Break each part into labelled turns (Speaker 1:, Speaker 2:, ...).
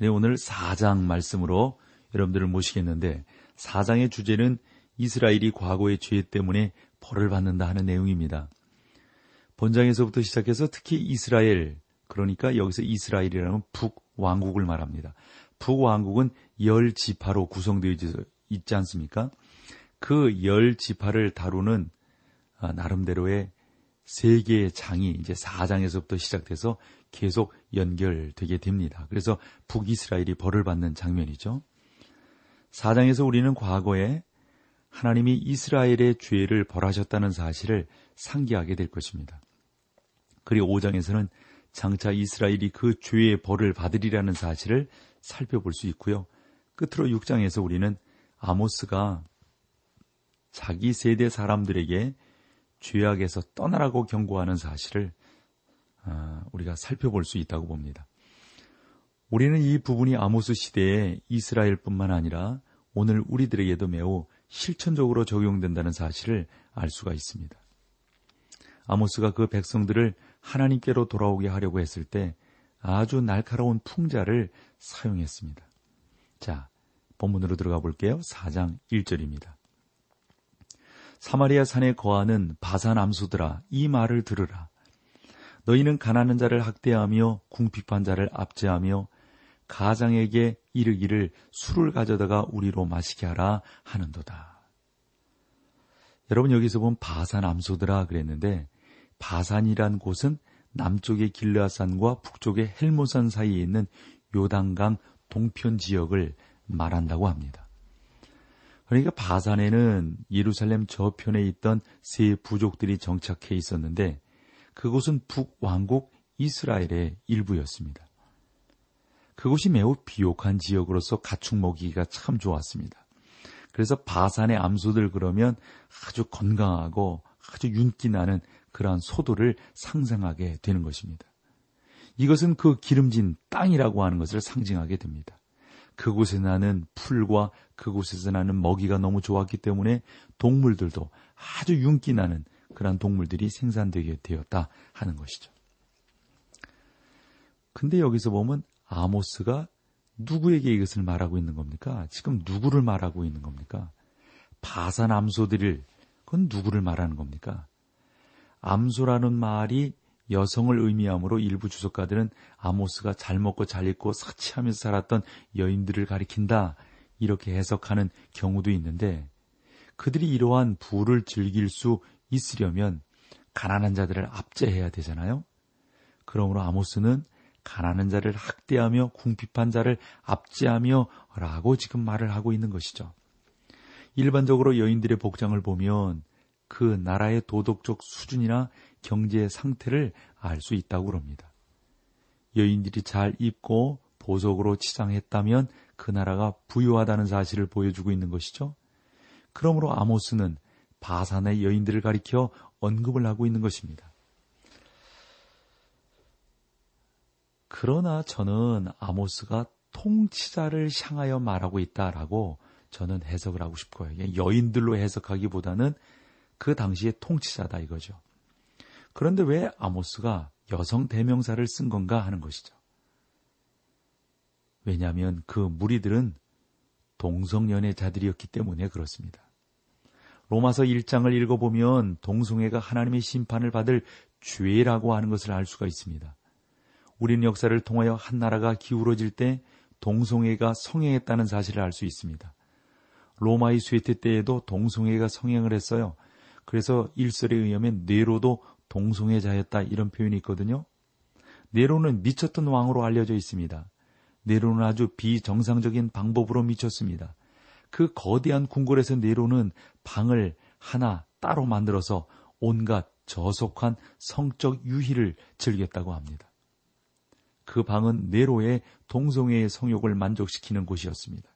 Speaker 1: 오늘 4장 말씀으로 여러분들을 모시겠는데 4장의 주제는 이스라엘이 과거의 죄 때문에 벌을 받는다 하는 내용입니다. 본장에서부터 시작해서 특히 이스라엘, 그러니까 여기서 이스라엘이라는 북왕국을 말합니다. 북왕국은 열 지파로 구성되어 있지 않습니까? 그 열 지파를 다루는 아, 나름대로의 세 개의 장이 이제 4장에서부터 시작돼서 계속 연결되게 됩니다. 그래서 북이스라엘이 벌을 받는 장면이죠. 4장에서 우리는 과거에 하나님이 이스라엘의 죄를 벌하셨다는 사실을 상기하게 될 것입니다. 그리고 5장에서는 장차 이스라엘이 그 죄의 벌을 받으리라는 사실을 살펴볼 수 있고요. 끝으로 6장에서 우리는 아모스가 자기 세대 사람들에게 죄악에서 떠나라고 경고하는 사실을 아, 우리가 살펴볼 수 있다고 봅니다. 우리는 이 부분이 아모스 시대에 이스라엘뿐만 아니라 오늘 우리들에게도 매우 실천적으로 적용된다는 사실을 알 수가 있습니다. 아모스가 그 백성들을 하나님께로 돌아오게 하려고 했을 때 아주 날카로운 풍자를 사용했습니다. 자, 본문으로 들어가 볼게요. 4장 1절입니다. 사마리아 산에 거하는 바산 암수들아 이 말을 들으라. 너희는 가난한 자를 학대하며 궁핍한 자를 압제하며 가장에게 이르기를 술을 가져다가 우리로 마시게 하라 하는도다. 여러분 여기서 본 바산 암소들아 그랬는데 바산이란 곳은 남쪽의 길르아산과 북쪽의 헬모산 사이에 있는 요단강 동편 지역을 말한다고 합니다. 그러니까 바산에는 예루살렘 저편에 있던 세 부족들이 정착해 있었는데 그곳은 북왕국 이스라엘의 일부였습니다. 그곳이 매우 비옥한 지역으로서 가축 먹이기가 참 좋았습니다. 그래서 바산의 암소들 그러면 아주 건강하고 아주 윤기 나는 그러한 소도를 상상하게 되는 것입니다. 이것은 그 기름진 땅이라고 하는 것을 상징하게 됩니다. 그곳에 나는 풀과 그곳에서 나는 먹이가 너무 좋았기 때문에 동물들도 아주 윤기 나는 그러한 동물들이 생산되게 되었다 하는 것이죠. 근데 여기서 보면 아모스가 누구에게 이것을 말하고 있는 겁니까? 지금 누구를 말하고 있는 겁니까? 바산 암소들을 그건 누구를 말하는 겁니까? 암소라는 말이 여성을 의미하므로 일부 주석가들은 아모스가 잘 먹고 잘 입고 사치하면서 살았던 여인들을 가리킨다 이렇게 해석하는 경우도 있는데 그들이 이러한 부를 즐길 수 있으려면 가난한 자들을 압제해야 되잖아요. 그러므로 아모스는 가난한 자를 학대하며 궁핍한 자를 압제하며 라고 지금 말을 하고 있는 것이죠. 일반적으로 여인들의 복장을 보면 그 나라의 도덕적 수준이나 경제 상태를 알 수 있다고 합니다. 여인들이 잘 입고 보석으로 치장했다면 그 나라가 부유하다는 사실을 보여주고 있는 것이죠. 그러므로 아모스는 바산의 여인들을 가리켜 언급을 하고 있는 것입니다. 그러나 저는 아모스가 통치자를 향하여 말하고 있다라고 저는 해석을 하고 싶고요. 여인들로 해석하기보다는 그 당시의 통치자다 이거죠. 그런데 왜 아모스가 여성 대명사를 쓴 건가 하는 것이죠. 왜냐하면 그 무리들은 동성연애자들이었기 때문에 그렇습니다. 로마서 1장을 읽어보면 동성애가 하나님의 심판을 받을 죄라고 하는 것을 알 수가 있습니다. 우리는 역사를 통하여 한 나라가 기울어질 때 동성애가 성행했다는 사실을 알 수 있습니다. 로마의 쇠퇴 때에도 동성애가 성행을 했어요. 그래서 일설에 의하면 네로도 동성애자였다 이런 표현이 있거든요. 네로는 미쳤던 왕으로 알려져 있습니다. 네로는 아주 비정상적인 방법으로 미쳤습니다. 그 거대한 궁궐에서 네로는 방을 하나 따로 만들어서 온갖 저속한 성적 유희를 즐겼다고 합니다. 그 방은 네로의 동성애의 성욕을 만족시키는 곳이었습니다.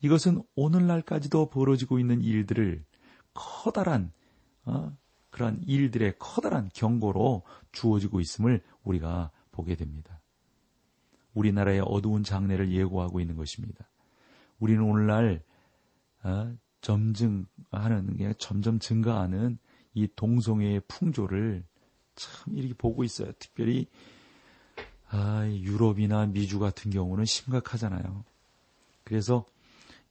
Speaker 1: 이것은 오늘날까지도 벌어지고 있는 일들을 커다란 어, 그러한 일들의 커다란 경고로 주어지고 있음을 우리가 보게 됩니다. 우리나라의 어두운 장래를 예고하고 있는 것입니다. 우리는 오늘날 어, 점증하는 게 점점 증가하는 이 동성애의 풍조를 참 이렇게 보고 있어요. 특별히 아, 유럽이나 미주 같은 경우는 심각하잖아요. 그래서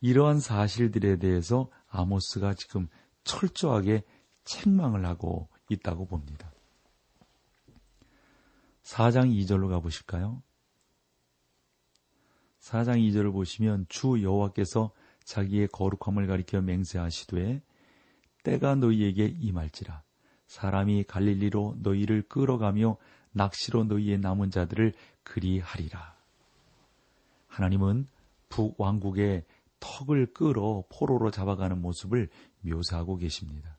Speaker 1: 이러한 사실들에 대해서 아모스가 지금 철저하게 책망을 하고 있다고 봅니다. 4장 2절로 가보실까요? 4장 2절을 보시면 주 여호와께서 자기의 거룩함을 가리켜 맹세하시되 때가 너희에게 임할지라 사람이 갈릴리로 너희를 끌어가며 낚시로 너희의 남은 자들을 그리하리라. 하나님은 북왕국의 턱을 끌어 포로로 잡아가는 모습을 묘사하고 계십니다.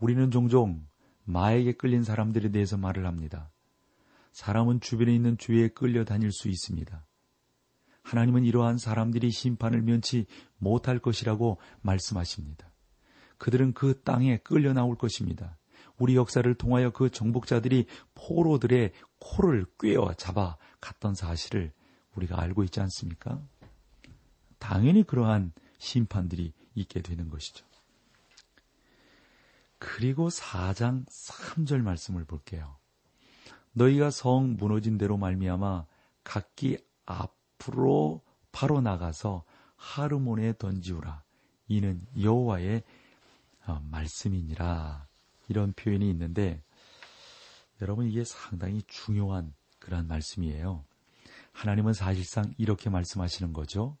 Speaker 1: 우리는 종종 마에게 끌린 사람들에 대해서 말을 합니다. 사람은 주변에 있는 죄에 끌려 다닐 수 있습니다. 하나님은 이러한 사람들이 심판을 면치 못할 것이라고 말씀하십니다. 그들은 그 땅에 끌려 나올 것입니다. 우리 역사를 통하여 그 정복자들이 포로들의 코를 꿰어 잡아 갔던 사실을 우리가 알고 있지 않습니까? 당연히 그러한 심판들이 있게 되는 것이죠. 그리고 4장 3절 말씀을 볼게요. 너희가 성 무너진 대로 말미암아 각기 앞 으로 바로 나가서 하르몬에 던지우라. 이는 여호와의 어, 말씀이니라. 이런 표현이 있는데 여러분 이게 상당히 중요한 그런 말씀이에요. 하나님은 사실상 이렇게 말씀하시는 거죠.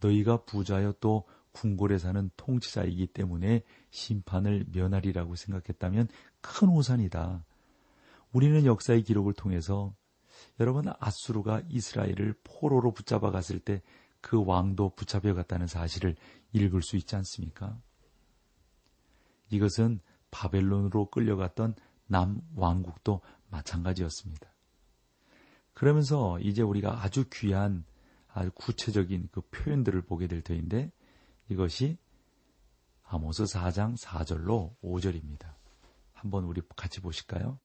Speaker 1: 너희가 부자여 또 궁궐에 사는 통치자이기 때문에 심판을 면하리라고 생각했다면 큰 오산이다. 우리는 역사의 기록을 통해서 여러분 아수르가 이스라엘을 포로로 붙잡아 갔을 때 그 왕도 붙잡혀 갔다는 사실을 읽을 수 있지 않습니까? 이것은 바벨론으로 끌려갔던 남 왕국도 마찬가지였습니다. 그러면서 이제 우리가 아주 귀한 아주 구체적인 그 표현들을 보게 될 터인데 이것이 아모스 4장 4절로 5절입니다. 한번 우리 같이 보실까요?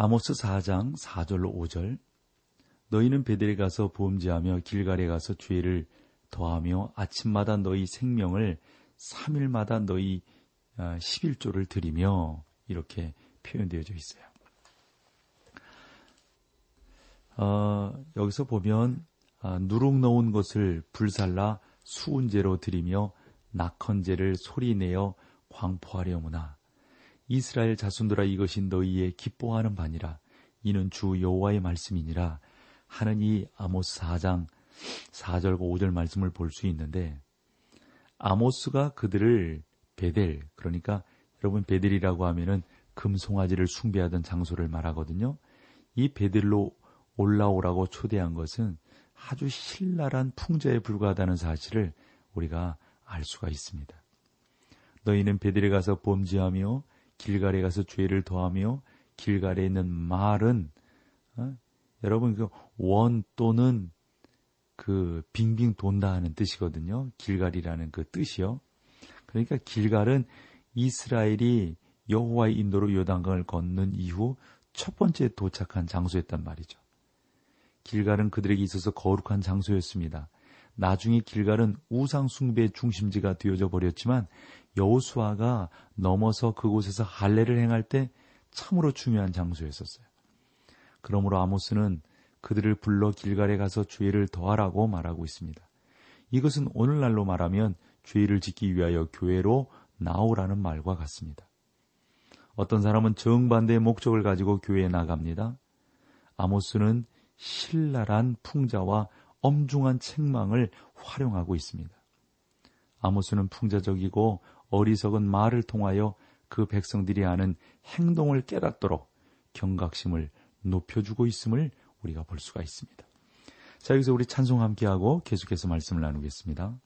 Speaker 1: 아모스 4장 4절로 5절 너희는 베델에 가서 보험지하며 길갈에 가서 죄를 더하며 아침마다 너희 생명을 3일마다 너희 11조를 아, 드리며 이렇게 표현되어져 있어요. 어, 여기서 보면 아, 누룩 넣은 것을 불살라 수은제로 드리며 낙헌제를 소리내어 광포하려무나 이스라엘 자손들아 이것이 너희의 기뻐하는 바니라 이는 주 여호와의 말씀이니라 하는 이 아모스 4장 4절과 5절 말씀을 볼 수 있는데 아모스가 그들을 베델 그러니까 여러분 베델이라고 하면은 금송아지를 숭배하던 장소를 말하거든요. 이 베델로 올라오라고 초대한 것은 아주 신랄한 풍자에 불과하다는 사실을 우리가 알 수가 있습니다. 너희는 베델에 가서 범죄하며 길갈에 가서 죄를 더하며 길갈에 있는 말은 어? 여러분 그 원 또는 그 빙빙 돈다 하는 뜻이거든요. 길갈이라는 그 뜻이요. 그러니까 길갈은 이스라엘이 여호와의 인도로 요단강을 걷는 이후 첫 번째 도착한 장소였단 말이죠. 길갈은 그들에게 있어서 거룩한 장소였습니다. 나중에 길갈은 우상 숭배의 중심지가 되어져 버렸지만 여호수아가 넘어서 그곳에서 할례를 행할 때 참으로 중요한 장소였었어요. 그러므로 아모스는 그들을 불러 길갈에 가서 죄를 더하라고 말하고 있습니다. 이것은 오늘날로 말하면 죄를 짓기 위하여 교회로 나오라는 말과 같습니다. 어떤 사람은 정반대의 목적을 가지고 교회에 나갑니다. 아모스는 신랄한 풍자와 엄중한 책망을 활용하고 있습니다. 아모스는 풍자적이고 어리석은 말을 통하여 그 백성들이 하는 행동을 깨닫도록 경각심을 높여주고 있음을 우리가 볼 수가 있습니다. 자, 여기서 우리 찬송 함께하고 계속해서 말씀을 나누겠습니다.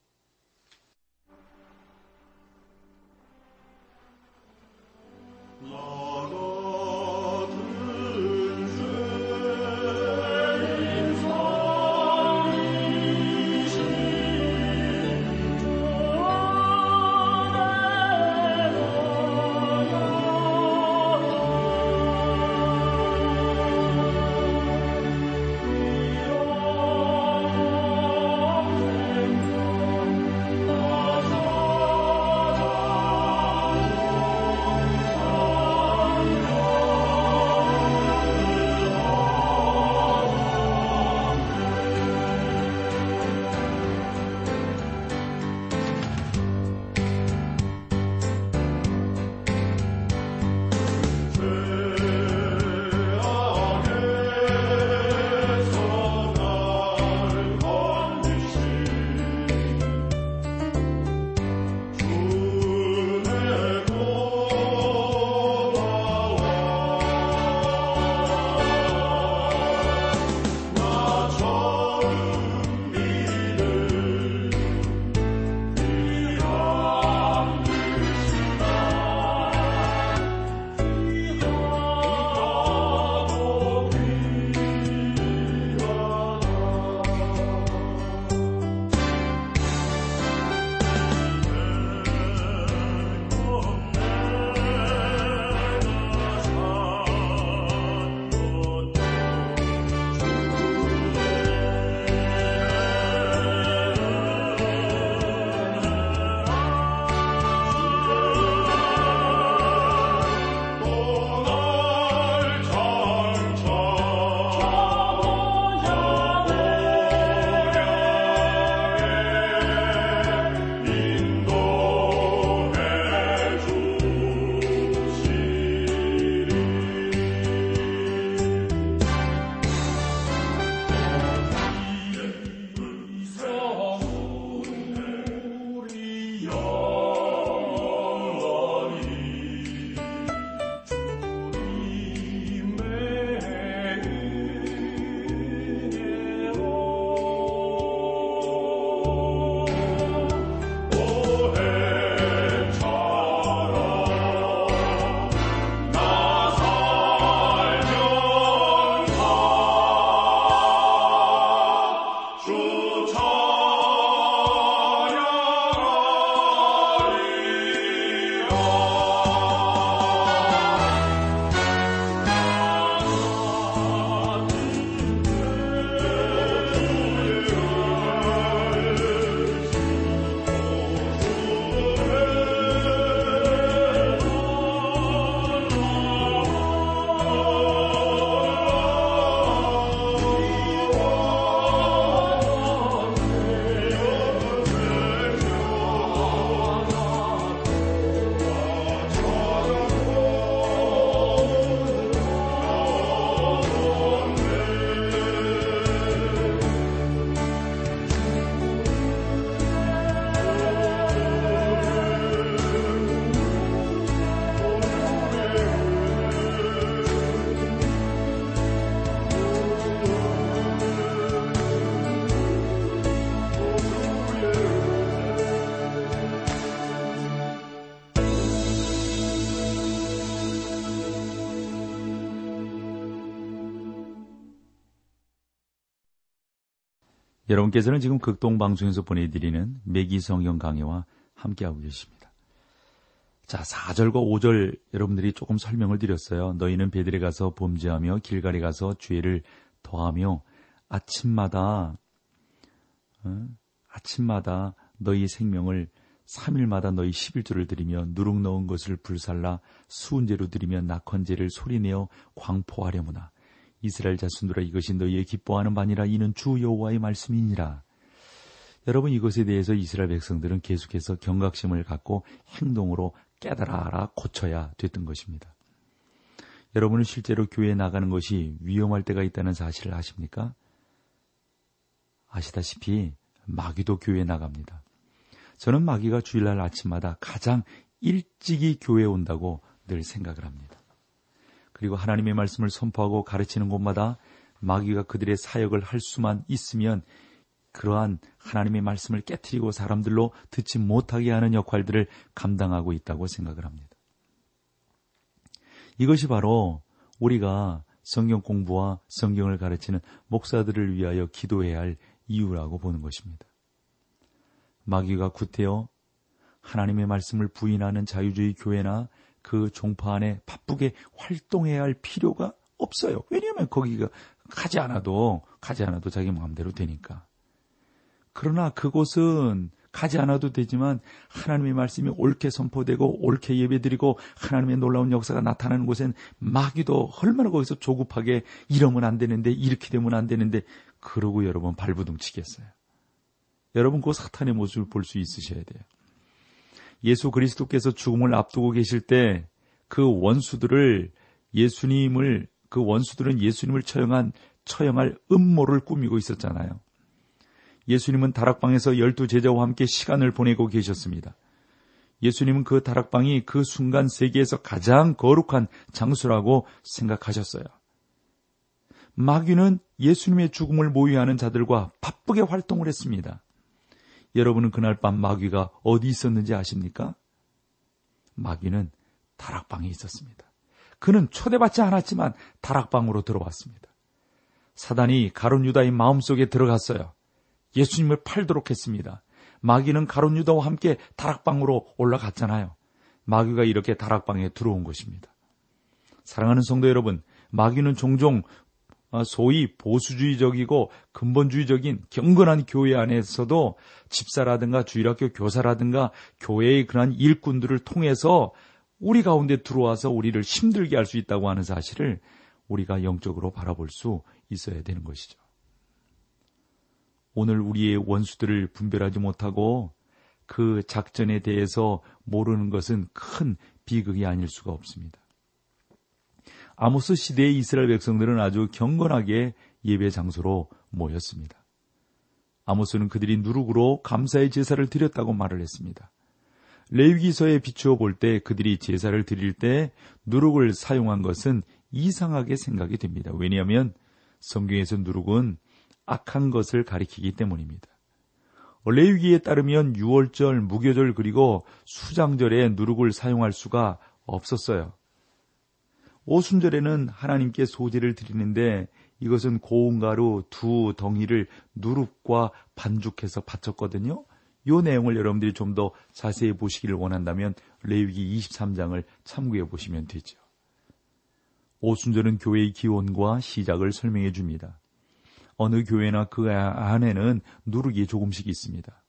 Speaker 1: 여러분께서는 지금 극동방송에서 보내드리는 매기 성경 강해와 함께하고 계십니다. 자, 4절과 5절 여러분들이 조금 설명을 드렸어요. 너희는 베들에 가서 범죄하며 길갈에 가서 죄를 더하며 아침마다 어? 아침마다 너희 생명을 3일마다 너희 11조를 드리며 누룩 넣은 것을 불살라 수은제로 드리며 낙헌제를 소리내어 광포하려무나 이스라엘 자손들아 이것이 너희의 기뻐하는 바니라 이는 주 여호와의 말씀이니라. 여러분 이것에 대해서 이스라엘 백성들은 계속해서 경각심을 갖고 행동으로 깨달아라 고쳐야 됐던 것입니다. 여러분은 실제로 교회에 나가는 것이 위험할 때가 있다는 사실을 아십니까? 아시다시피 마귀도 교회에 나갑니다. 저는 마귀가 주일날 아침마다 가장 일찍이 교회에 온다고 늘 생각을 합니다. 그리고 하나님의 말씀을 선포하고 가르치는 곳마다 마귀가 그들의 사역을 할 수만 있으면 그러한 하나님의 말씀을 깨뜨리고 사람들로 듣지 못하게 하는 역할들을 감당하고 있다고 생각을 합니다. 이것이 바로 우리가 성경 공부와 성경을 가르치는 목사들을 위하여 기도해야 할 이유라고 보는 것입니다. 마귀가 구태여 하나님의 말씀을 부인하는 자유주의 교회나 그 종파 안에 바쁘게 활동해야 할 필요가 없어요. 왜냐하면 거기가 가지 않아도 가지 않아도 자기 마음대로 되니까. 그러나 그곳은 가지 않아도 되지만 하나님의 말씀이 옳게 선포되고 옳게 예배드리고 하나님의 놀라운 역사가 나타나는 곳엔 마귀도 얼마나 거기서 조급하게 이러면 안 되는데 이렇게 되면 안 되는데 그러고 여러분 발부둥 치겠어요. 여러분 그 사탄의 모습을 볼 수 있으셔야 돼요. 예수 그리스도께서 죽음을 앞두고 계실 때 그 원수들을 예수님을 그 원수들은 예수님을 처형한 처형할 음모를 꾸미고 있었잖아요. 예수님은 다락방에서 열두 제자와 함께 시간을 보내고 계셨습니다. 예수님은 그 다락방이 그 순간 세계에서 가장 거룩한 장소라고 생각하셨어요. 마귀는 예수님의 죽음을 모의하는 자들과 바쁘게 활동을 했습니다. 여러분은 그날 밤 마귀가 어디 있었는지 아십니까? 마귀는 다락방에 있었습니다. 그는 초대받지 않았지만 다락방으로 들어왔습니다. 사단이 가론 유다의 마음속에 들어갔어요. 예수님을 팔도록 했습니다. 마귀는 가론 유다와 함께 다락방으로 올라갔잖아요. 마귀가 이렇게 다락방에 들어온 것입니다. 사랑하는 성도 여러분, 마귀는 종종 어, 소위 보수주의적이고 근본주의적인 경건한 교회 안에서도 집사라든가 주일학교 교사라든가 교회의 그러한 일꾼들을 통해서 우리 가운데 들어와서 우리를 힘들게 할 수 있다고 하는 사실을 우리가 영적으로 바라볼 수 있어야 되는 것이죠. 오늘 우리의 원수들을 분별하지 못하고 그 작전에 대해서 모르는 것은 큰 비극이 아닐 수가 없습니다. 아모스 시대의 이스라엘 백성들은 아주 경건하게 예배 장소로 모였습니다. 아모스는 그들이 누룩으로 감사의 제사를 드렸다고 말을 했습니다. 레위기서에 비추어 볼 때 그들이 제사를 드릴 때 누룩을 사용한 것은 이상하게 생각이 됩니다. 왜냐하면 성경에서 누룩은 악한 것을 가리키기 때문입니다. 레위기에 따르면 6월절, 무교절 그리고 수장절에 누룩을 사용할 수가 없었어요. 오순절에는 하나님께 소제를 드리는데 이것은 고운 가루 두 덩이를 누룩과 반죽해서 바쳤거든요. 이 내용을 여러분들이 좀 더 자세히 보시기를 원한다면 레위기 23장을 참고해 보시면 되죠. 오순절은 교회의 기원과 시작을 설명해 줍니다. 어느 교회나 그 안에는 누룩이 조금씩 있습니다.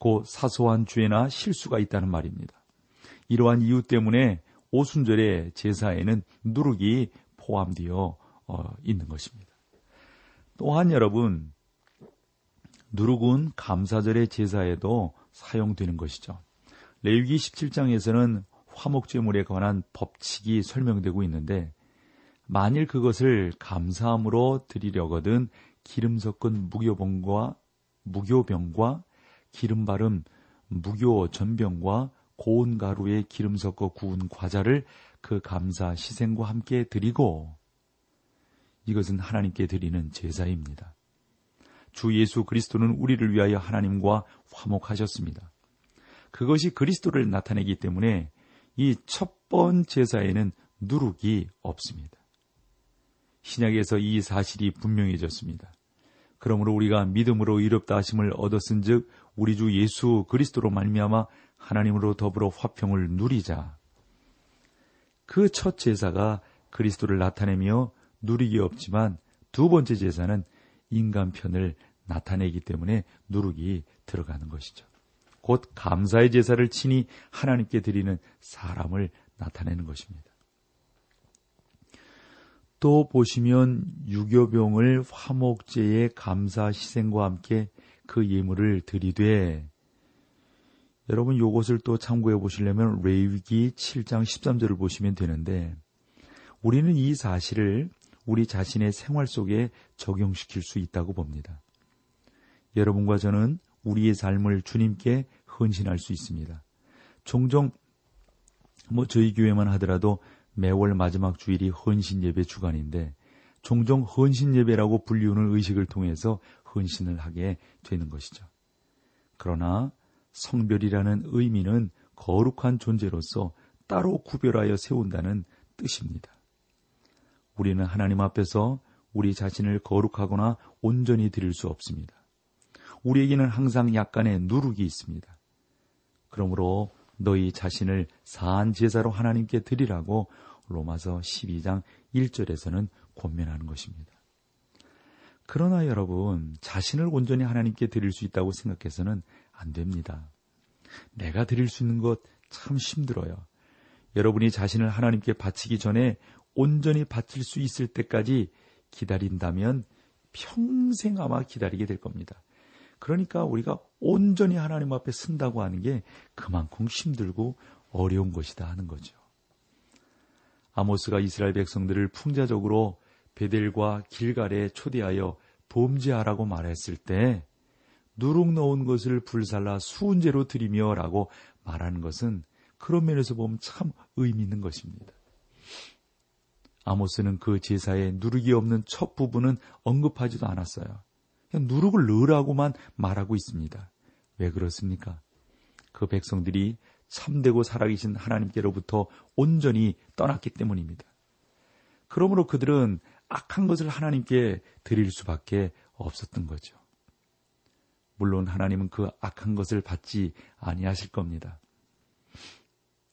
Speaker 1: 그 사소한 죄나 실수가 있다는 말입니다. 이러한 이유 때문에 오순절의 제사에는 누룩이 포함되어 어, 있는 것입니다. 또한 여러분, 누룩은 감사절의 제사에도 사용되는 것이죠. 레위기 17장에서는 화목제물에 관한 법칙이 설명되고 있는데 만일 그것을 감사함으로 드리려거든 기름 섞은 무교병과 무교병과 기름 바름 무교 전병과 고운 가루에 기름 섞어 구운 과자를 그 감사 시생과 함께 드리고 이것은 하나님께 드리는 제사입니다. 주 예수 그리스도는 우리를 위하여 하나님과 화목하셨습니다. 그것이 그리스도를 나타내기 때문에 이 첫 번 제사에는 누룩이 없습니다. 신약에서 이 사실이 분명해졌습니다. 그러므로 우리가 믿음으로 의롭다 하심을 얻었은즉 우리 주 예수 그리스도로 말미암아 하나님으로 더불어 화평을 누리자. 그 첫 제사가 그리스도를 나타내며 누리기 없지만 두 번째 제사는 인간 편을 나타내기 때문에 누룩이 들어가는 것이죠. 곧 감사의 제사를 친히 하나님께 드리는 사람을 나타내는 것입니다. 또 보시면 유교병을 화목제의 감사 희생과 함께 그 예물을 드리되 여러분 요것을 또 참고해 보시려면 레위기 7장 13절을 보시면 되는데 우리는 이 사실을 우리 자신의 생활 속에 적용시킬 수 있다고 봅니다. 여러분과 저는 우리의 삶을 주님께 헌신할 수 있습니다. 종종 뭐 저희 교회만 하더라도 매월 마지막 주일이 헌신 예배 주간인데 종종 헌신 예배라고 불리우는 의식을 통해서 헌신을 하게 되는 것이죠. 그러나 성별이라는 의미는 거룩한 존재로서 따로 구별하여 세운다는 뜻입니다. 우리는 하나님 앞에서 우리 자신을 거룩하거나 온전히 드릴 수 없습니다. 우리에게는 항상 약간의 누룩이 있습니다. 그러므로 너희 자신을 사한 제사로 하나님께 드리라고 로마서 12장 1절에서는 권면하는 것입니다. 그러나 여러분, 자신을 온전히 하나님께 드릴 수 있다고 생각해서는 안 됩니다. 내가 드릴 수 있는 것 참 힘들어요. 여러분이 자신을 하나님께 바치기 전에 온전히 바칠 수 있을 때까지 기다린다면 평생 아마 기다리게 될 겁니다. 그러니까 우리가 온전히 하나님 앞에 쓴다고 하는 게 그만큼 힘들고 어려운 것이다 하는 거죠. 아모스가 이스라엘 백성들을 풍자적으로 베델과 길갈에 초대하여 범죄하라고 말했을 때 누룩 넣은 것을 불살라 수은제로 드리며 라고 말하는 것은 그런 면에서 보면 참 의미 있는 것입니다. 아모스는 그 제사에 누룩이 없는 첫 부분은 언급하지도 않았어요. 누룩을 넣으라고만 말하고 있습니다. 왜 그렇습니까? 그 백성들이 참되고 살아계신 하나님께로부터 온전히 떠났기 때문입니다. 그러므로 그들은 악한 것을 하나님께 드릴 수밖에 없었던 거죠. 물론 하나님은 그 악한 것을 받지 아니하실 겁니다.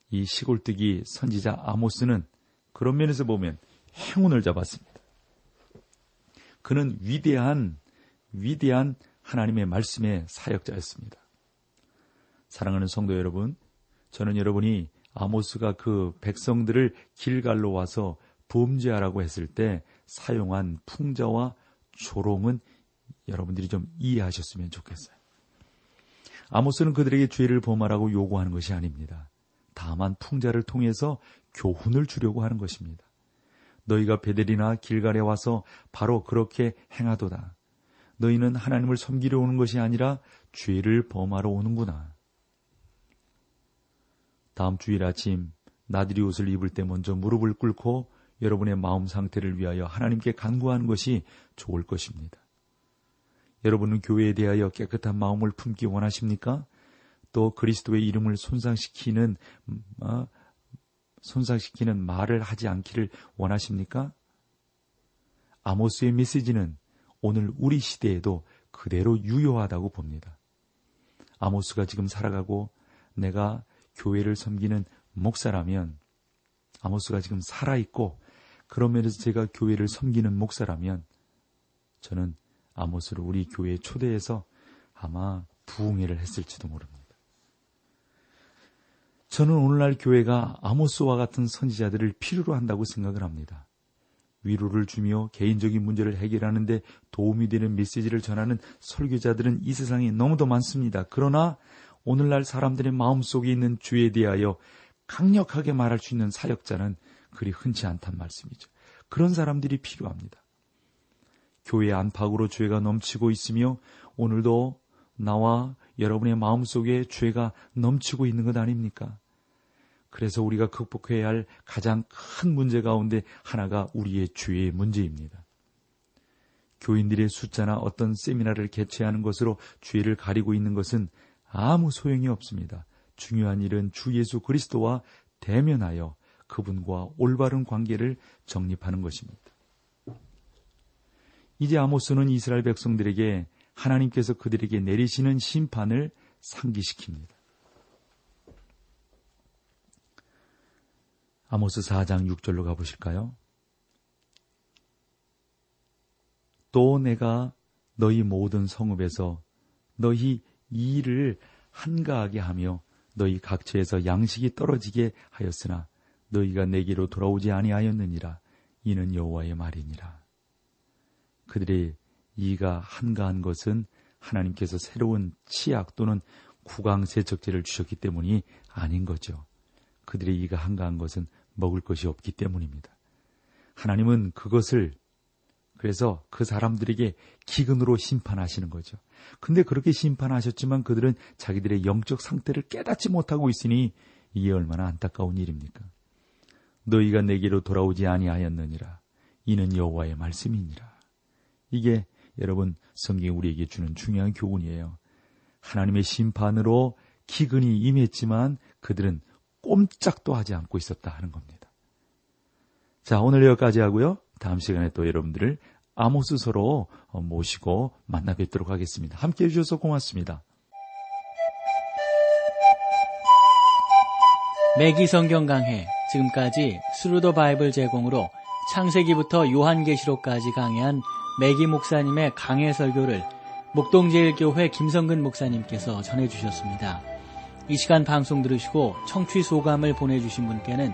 Speaker 1: 이 시골뜨기 선지자 아모스는 그런 면에서 보면 행운을 잡았습니다. 그는 위대한 위대한 하나님의 말씀의 사역자였습니다. 사랑하는 성도 여러분, 저는 여러분이 아모스가 그 백성들을 길갈로 와서 범죄하라고 했을 때 사용한 풍자와 조롱은 여러분들이 좀 이해하셨으면 좋겠어요. 아모스는 그들에게 죄를 범하라고 요구하는 것이 아닙니다. 다만 풍자를 통해서 교훈을 주려고 하는 것입니다. 너희가 베델이나 길갈에 와서 바로 그렇게 행하도다. 너희는 하나님을 섬기려 오는 것이 아니라 죄를 범하러 오는구나. 다음 주일 아침 나들이 옷을 입을 때 먼저 무릎을 꿇고 여러분의 마음 상태를 위하여 하나님께 간구하는 것이 좋을 것입니다. 여러분은 교회에 대하여 깨끗한 마음을 품기 원하십니까? 또 그리스도의 이름을 손상시키는 어, 손상시키는 말을 하지 않기를 원하십니까? 아모스의 메시지는 오늘 우리 시대에도 그대로 유효하다고 봅니다. 아모스가 지금 살아가고 내가 교회를 섬기는 목사라면 아모스가 지금 살아있고 그런 면에서 제가 교회를 섬기는 목사라면 저는 아모스를 우리 교회에 초대해서 아마 부흥회를 했을지도 모릅니다. 저는 오늘날 교회가 아모스와 같은 선지자들을 필요로 한다고 생각을 합니다. 위로를 주며 개인적인 문제를 해결하는데 도움이 되는 메시지를 전하는 설교자들은 이 세상에 너무도 많습니다. 그러나 오늘날 사람들의 마음속에 있는 죄에 대하여 강력하게 말할 수 있는 사역자는 그리 흔치 않단 말씀이죠. 그런 사람들이 필요합니다. 교회 안팎으로 죄가 넘치고 있으며 오늘도 나와 여러분의 마음속에 죄가 넘치고 있는 것 아닙니까? 그래서 우리가 극복해야 할 가장 큰 문제 가운데 하나가 우리의 죄의 문제입니다. 교인들의 숫자나 어떤 세미나를 개최하는 것으로 죄를 가리고 있는 것은 아무 소용이 없습니다. 중요한 일은 주 예수 그리스도와 대면하여 그분과 올바른 관계를 정립하는 것입니다. 이제 아모스는 이스라엘 백성들에게 하나님께서 그들에게 내리시는 심판을 상기시킵니다. 아모스 4장 6절로 가보실까요? 또 내가 너희 모든 성읍에서 너희 일을 한가하게 하며 너희 각처에서 양식이 떨어지게 하였으나 너희가 내게로 돌아오지 아니하였느니라 이는 여호와의 말이니라. 그들의 이가 한가한 것은 하나님께서 새로운 치약 또는 구강 세척제를 주셨기 때문이 아닌 거죠. 그들의 이가 한가한 것은 먹을 것이 없기 때문입니다. 하나님은 그것을 그래서 그 사람들에게 기근으로 심판하시는 거죠. 근데 그렇게 심판하셨지만 그들은 자기들의 영적 상태를 깨닫지 못하고 있으니 이게 얼마나 안타까운 일입니까? 너희가 내게로 돌아오지 아니하였느니라. 이는 여호와의 말씀이니라. 이게 여러분 성경이 우리에게 주는 중요한 교훈이에요. 하나님의 심판으로 기근이 임했지만 그들은 꼼짝도 하지 않고 있었다 하는 겁니다. 자, 오늘 여기까지 하고요. 다음 시간에 또 여러분들을 아모스서로 모시고 만나 뵙도록 하겠습니다. 함께 해주셔서 고맙습니다.
Speaker 2: 매기 성경 강해 지금까지 Thru the Bible 제공으로 창세기부터 요한계시록까지 강해한 매기 목사님의 강해 설교를 목동제일교회 김성근 목사님께서 전해주셨습니다. 이 시간 방송 들으시고 청취 소감을 보내주신 분께는